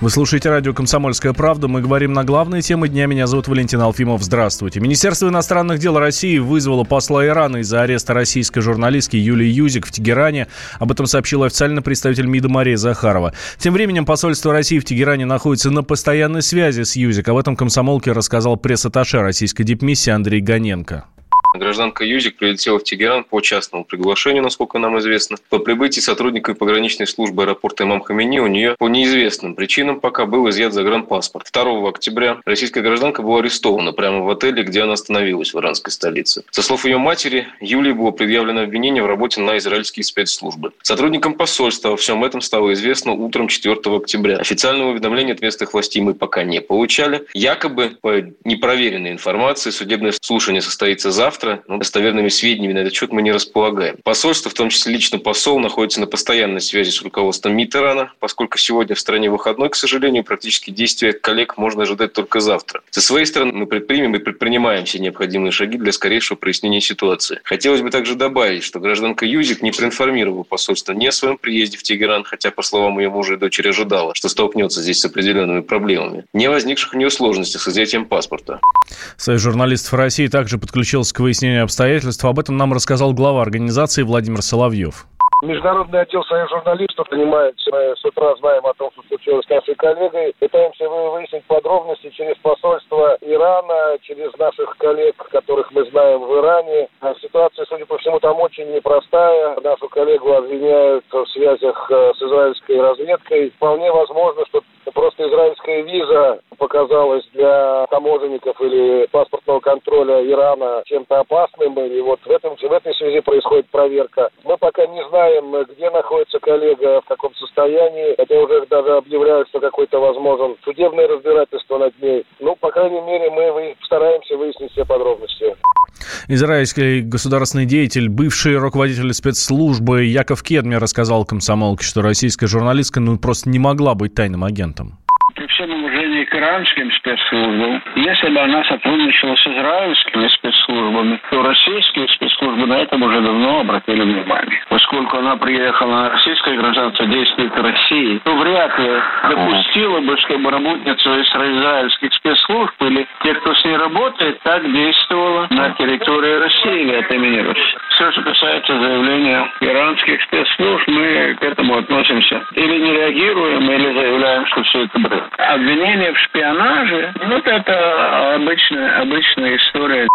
Вы слушаете радио «Комсомольская правда». Мы говорим на главные темы дня. Меня зовут Валентин Алфимов. Здравствуйте. Министерство иностранных дел России вызвало посла Ирана из-за ареста российской журналистки Юлии Юзик в Тегеране. Об этом сообщил официальный представитель МИДа Мария Захарова. Тем временем посольство России в Тегеране находится на постоянной связи с Юзик. Об этом комсомолке рассказал пресс-атташе российской дипмиссии Андрей Гоненко. Гражданка Юзик прилетела в Тегеран по частному приглашению, насколько нам известно. По прибытии сотрудниками пограничной службы аэропорта Имам Хамини у нее по неизвестным причинам пока был изъят загранпаспорт. 2 октября российская гражданка была арестована прямо в отеле, где она остановилась в иранской столице. Со слов ее матери, Юлии было предъявлено обвинение в работе на израильские спецслужбы. Сотрудникам посольства во всем этом стало известно утром 4 октября. Официального уведомления от местных властей мы пока не получали. Якобы, по непроверенной информации, судебное слушание состоится завтра завтра, но достоверными сведениями на этот счет мы не располагаем. Посольство, в том числе лично посол, находится на постоянной связи с руководством МИД Ирана, поскольку сегодня в стране выходной, к сожалению, практически действия коллег можно ожидать только завтра. Со своей стороны мы предпримем и предпринимаем все необходимые шаги для скорейшего прояснения ситуации. Хотелось бы также добавить, что гражданка Юзик не проинформировала посольство ни о своем приезде в Тегеран, хотя, по словам ее мужа и дочери, ожидала, что столкнется здесь с определенными проблемами, не возникших у нее сложностях с изъятием паспорта. Союз журналистов России также подключился к выяснению обстоятельств. Об этом нам рассказал глава организации Владимир Соловьев. Международный отдел Союза журналистов занимается. Мы с утра знаем о том, что случилось с нашей коллегой. Пытаемся выяснить подробности через посольство Ирана, через наших коллег, которых мы знаем в Иране. А ситуация, судя по всему, там очень непростая. Нашу коллегу обвиняют в связях э, с израильской разведкой. Вполне возможно, что просто израильская виза показалась для таможенников или паспортного контроля Ирана чем-то опасным. И вот в, этом, в этой связи происходит проверка. Мы пока не знаем, где находится коллега, в каком состоянии. Хотя уже даже объявляют, что какой-то возможен судебное разбирательство над ней. Ну, по крайней мере, мы стараемся выяснить все подробности. Израильский государственный деятель, бывший руководитель спецслужбы Яков Кедмер рассказал комсомолке, что российская журналистка ну, просто не могла быть тайным агентом при всем уважении к иранским спецслужбам, если бы она сотрудничала с израильскими спецслужбами, то российские спецслужбы на этом уже давно обратили внимание. Поскольку она приехала на российское гражданство, действует в России, то вряд ли допустила бы, чтобы работница израильских спецслужб или те, кто с ней работает, так действовала на территории России или от имени. Все, что касается заявления иранских спецслужб, мы к этому относимся или не реагируем, или заявляем, что все это бред. Обвинение в шпионаже, ну, это обычная, обычная история.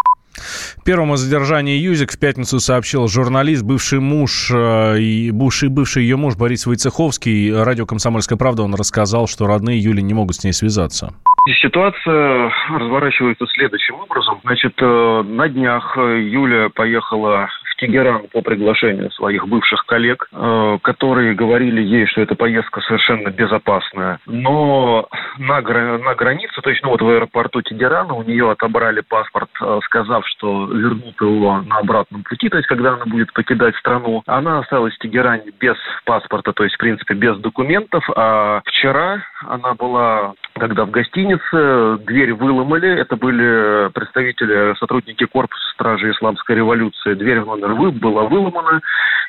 Первому о задержании Юзик в пятницу сообщил журналист, бывший муж э, и бывший, бывший ее муж Борис Войцеховский. Радио «Комсомольская правда» он рассказал, что родные Юли не могут с ней связаться. Ситуация разворачивается следующим образом. Значит, э, на днях Юля поехала Тегеран по приглашению своих бывших коллег, э, которые говорили ей, что эта поездка совершенно безопасная. Но на, на границе, то есть ну, вот в аэропорту Тегерана у нее отобрали паспорт, э, сказав, что вернут его на обратном пути, то есть когда она будет покидать страну. Она осталась в Тегеране без паспорта, то есть в принципе без документов. А вчера она была когда в гостинице дверь выломали. Это были представители, сотрудники корпуса стражи исламской революции. Дверь в номер вы, была выломана.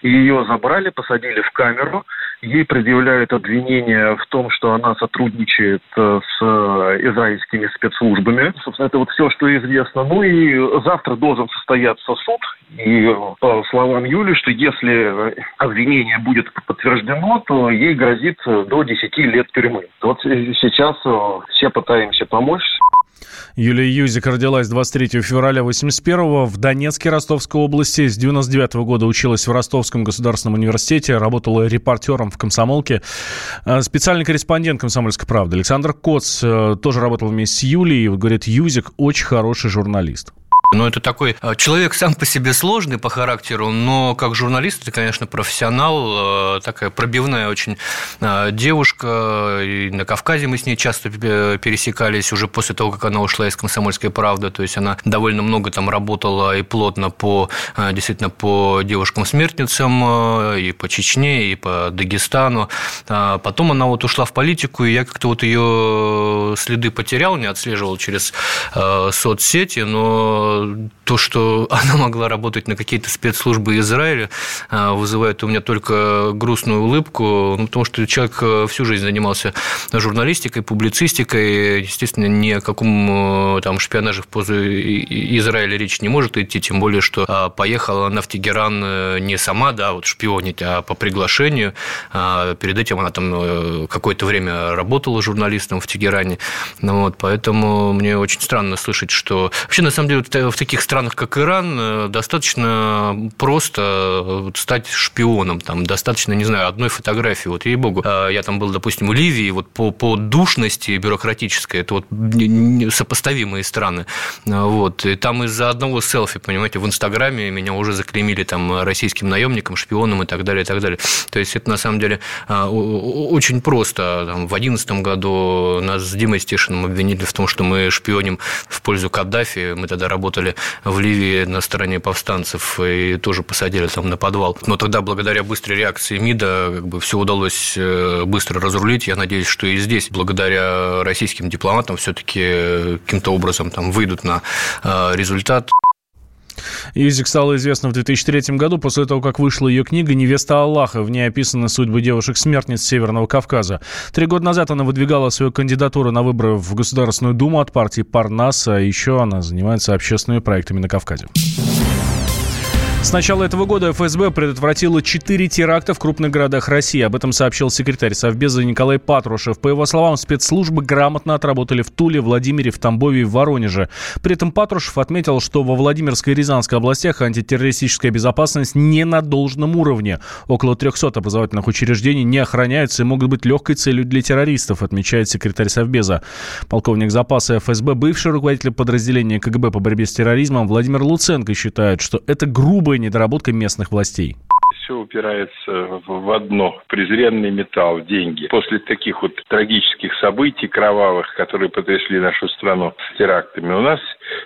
Ее забрали, посадили в камеру. Ей предъявляют обвинение в том, что она сотрудничает э, с израильскими спецслужбами. Собственно, это вот все, что известно. Ну и завтра должен состояться суд. И по словам Юли, что если обвинение будет подтверждено, то ей грозит до 10 лет тюрьмы. Вот сейчас э, все пытаемся помочь. Юлия Юзик родилась 23 февраля 81 в Донецке Ростовской области. С 99 года училась в Ростовском государственном университете, работала репортером в «Комсомолке». Э, специальный корреспондент «Комсомольской правды» Александр Коц э, тоже работал вместе с Юлией. Говорит, Юзик очень хороший журналист. Ну, это такой э, человек сам по себе сложный по характеру, но как журналист это, конечно, профессионал, э, такая пробивная очень э, девушка. И на Кавказе мы с ней часто пересекались уже после того, как она ушла из «Комсомольской правды». То есть она довольно много там работала и плотно по, действительно, по девушкам-смертницам, и по Чечне, и по Дагестану. А потом она вот ушла в политику, и я как-то вот ее следы потерял, не отслеживал через соцсети, но то, что она могла работать на какие-то спецслужбы Израиля, вызывает у меня только грустную улыбку, ну, потому что человек всю жизнь занимался журналистикой, публицистикой, естественно, ни о каком там шпионаже в пользу Израиля речь не может идти, тем более, что поехала она в Тегеран не сама, да, вот шпионить, а по приглашению. Перед этим она там какое-то время работала журналистом в Тегеране. Ну, вот, поэтому мне очень странно слышать, что... Вообще, на самом деле, в таких странах, как Иран, э, достаточно просто стать шпионом. Там достаточно, не знаю, одной фотографии. Вот, ей-богу, э, я там был, допустим, в Ливии, вот по, по душности бюрократической, это вот сопоставимые страны. Вот, и там из-за одного селфи, понимаете, в Инстаграме меня уже заклеймили там российским наемником, шпионом и так далее, и так далее. То есть, это на самом деле э, очень просто. Там, в 2011 году нас с Димой Стешиным обвинили в том, что мы шпионим в пользу Каддафи. Мы тогда работали в Ливии на стороне повстанцев и тоже посадили там на подвал. Но тогда, благодаря быстрой реакции МИДа, как бы все удалось э, быстро разрулить. Я надеюсь, что и здесь, благодаря российским дипломатам, все-таки каким-то образом там выйдут на э, результат. Юзик стала известна в 2003 году после того, как вышла ее книга «Невеста Аллаха». В ней описаны судьбы девушек-смертниц Северного Кавказа. Три года назад она выдвигала свою кандидатуру на выборы в Государственную Думу от партии Парнаса. А еще она занимается общественными проектами на Кавказе. С начала этого года ФСБ предотвратила четыре теракта в крупных городах России. Об этом сообщил секретарь Совбеза Николай Патрушев. По его словам, спецслужбы грамотно отработали в Туле, Владимире, в Тамбове и в Воронеже. При этом Патрушев отметил, что во Владимирской и Рязанской областях антитеррористическая безопасность не на должном уровне. Около 300 образовательных учреждений не охраняются и могут быть легкой целью для террористов, отмечает секретарь Совбеза. Полковник запаса ФСБ, бывший руководитель подразделения КГБ по борьбе с терроризмом Владимир Луценко считает, что это грубо грубая недоработка местных властей все упирается в одно – презренный металл, деньги. После таких вот трагических событий кровавых, которые потрясли нашу страну терактами, у нас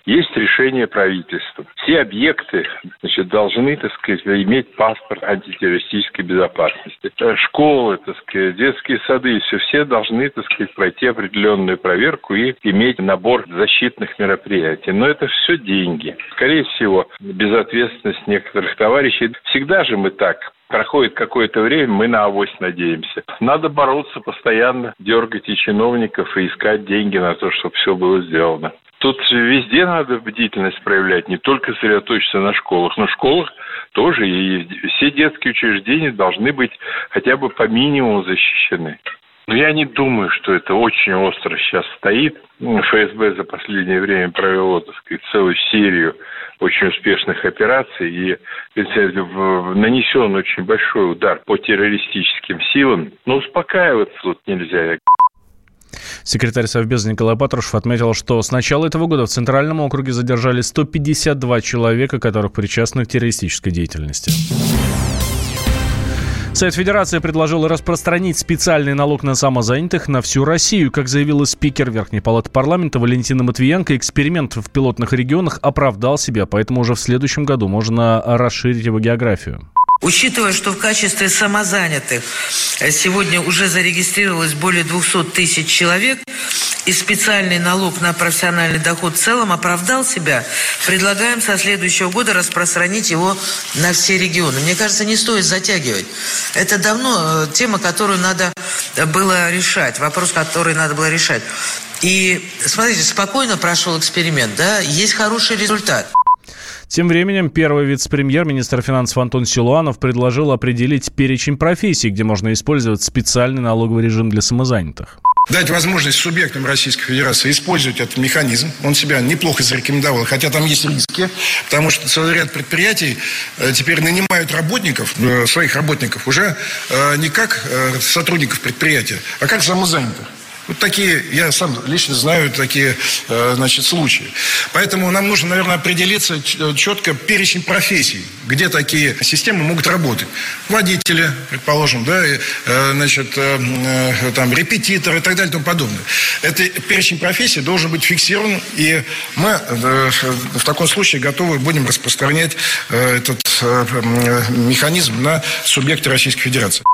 есть решение правительства. Все объекты значит, должны, так сказать, иметь паспорт антитеррористической безопасности. Э, школы, так сказать, детские сады, все, все должны, так сказать, пройти определенную проверку и иметь набор защитных мероприятий. Но это все деньги. Скорее всего, безответственность некоторых товарищей. Всегда же мы так проходит какое-то время, мы на авось надеемся. Надо бороться постоянно, дергать и чиновников и искать деньги на то, чтобы все было сделано. Тут везде надо бдительность проявлять, не только сосредоточиться на школах, но школах тоже и все детские учреждения должны быть хотя бы по минимуму защищены. Но я не думаю, что это очень остро сейчас стоит. ФСБ за последнее время провело, так сказать, целую серию очень успешных операций и нанесен очень большой удар по террористическим силам. Но успокаиваться тут нельзя. Секретарь Совбеза Николай Патрушев отметил, что с начала этого года в Центральном округе задержали 152 человека, которых причастны к террористической деятельности. Совет Федерации предложил распространить специальный налог на самозанятых на всю Россию. Как заявила спикер Верхней Палаты парламента Валентина Матвиенко, эксперимент в пилотных регионах оправдал себя, поэтому уже в следующем году можно расширить его географию. Учитывая, что в качестве самозанятых сегодня уже зарегистрировалось более 200 тысяч человек, и специальный налог на профессиональный доход в целом оправдал себя, предлагаем со следующего года распространить его на все регионы. Мне кажется, не стоит затягивать. Это давно э, тема, которую надо было решать, вопрос, который надо было решать. И, смотрите, спокойно прошел эксперимент, да, есть хороший результат. Тем временем первый вице-премьер, министр финансов Антон Силуанов предложил определить перечень профессий, где можно использовать специальный налоговый режим для самозанятых дать возможность субъектам Российской Федерации использовать этот механизм. Он себя неплохо зарекомендовал, хотя там есть риски, потому что целый ряд предприятий э, теперь нанимают работников, э, своих работников, уже э, не как сотрудников предприятия, а как самозанятых. Вот такие, я сам лично знаю такие, э, значит, случаи. Поэтому нам нужно, наверное, определиться четко перечень профессий, где такие системы могут работать. Водители, предположим, да, э, значит, э, там, репетиторы и так далее и тому подобное. Это перечень профессий должен быть фиксирован, и мы в таком случае готовы будем распространять этот механизм на субъекты Российской Федерации.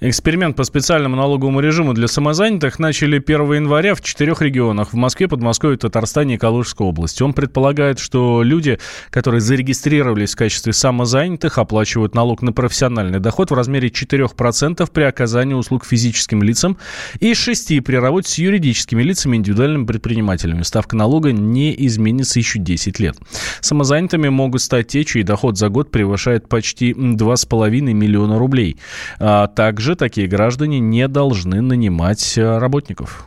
Эксперимент по специальному налоговому режиму для самозанятых начали 1 января в четырех регионах. В Москве, Подмосковье, Татарстане и Калужской области. Он предполагает, что люди, которые зарегистрировались в качестве самозанятых, оплачивают налог на профессиональный доход в размере 4% при оказании услуг физическим лицам и 6% при работе с юридическими лицами и индивидуальными предпринимателями. Ставка налога не изменится еще 10 лет. Самозанятыми могут стать те, чей доход за год превышает почти 2,5 миллиона рублей. Также такие граждане не должны нанимать э, работников.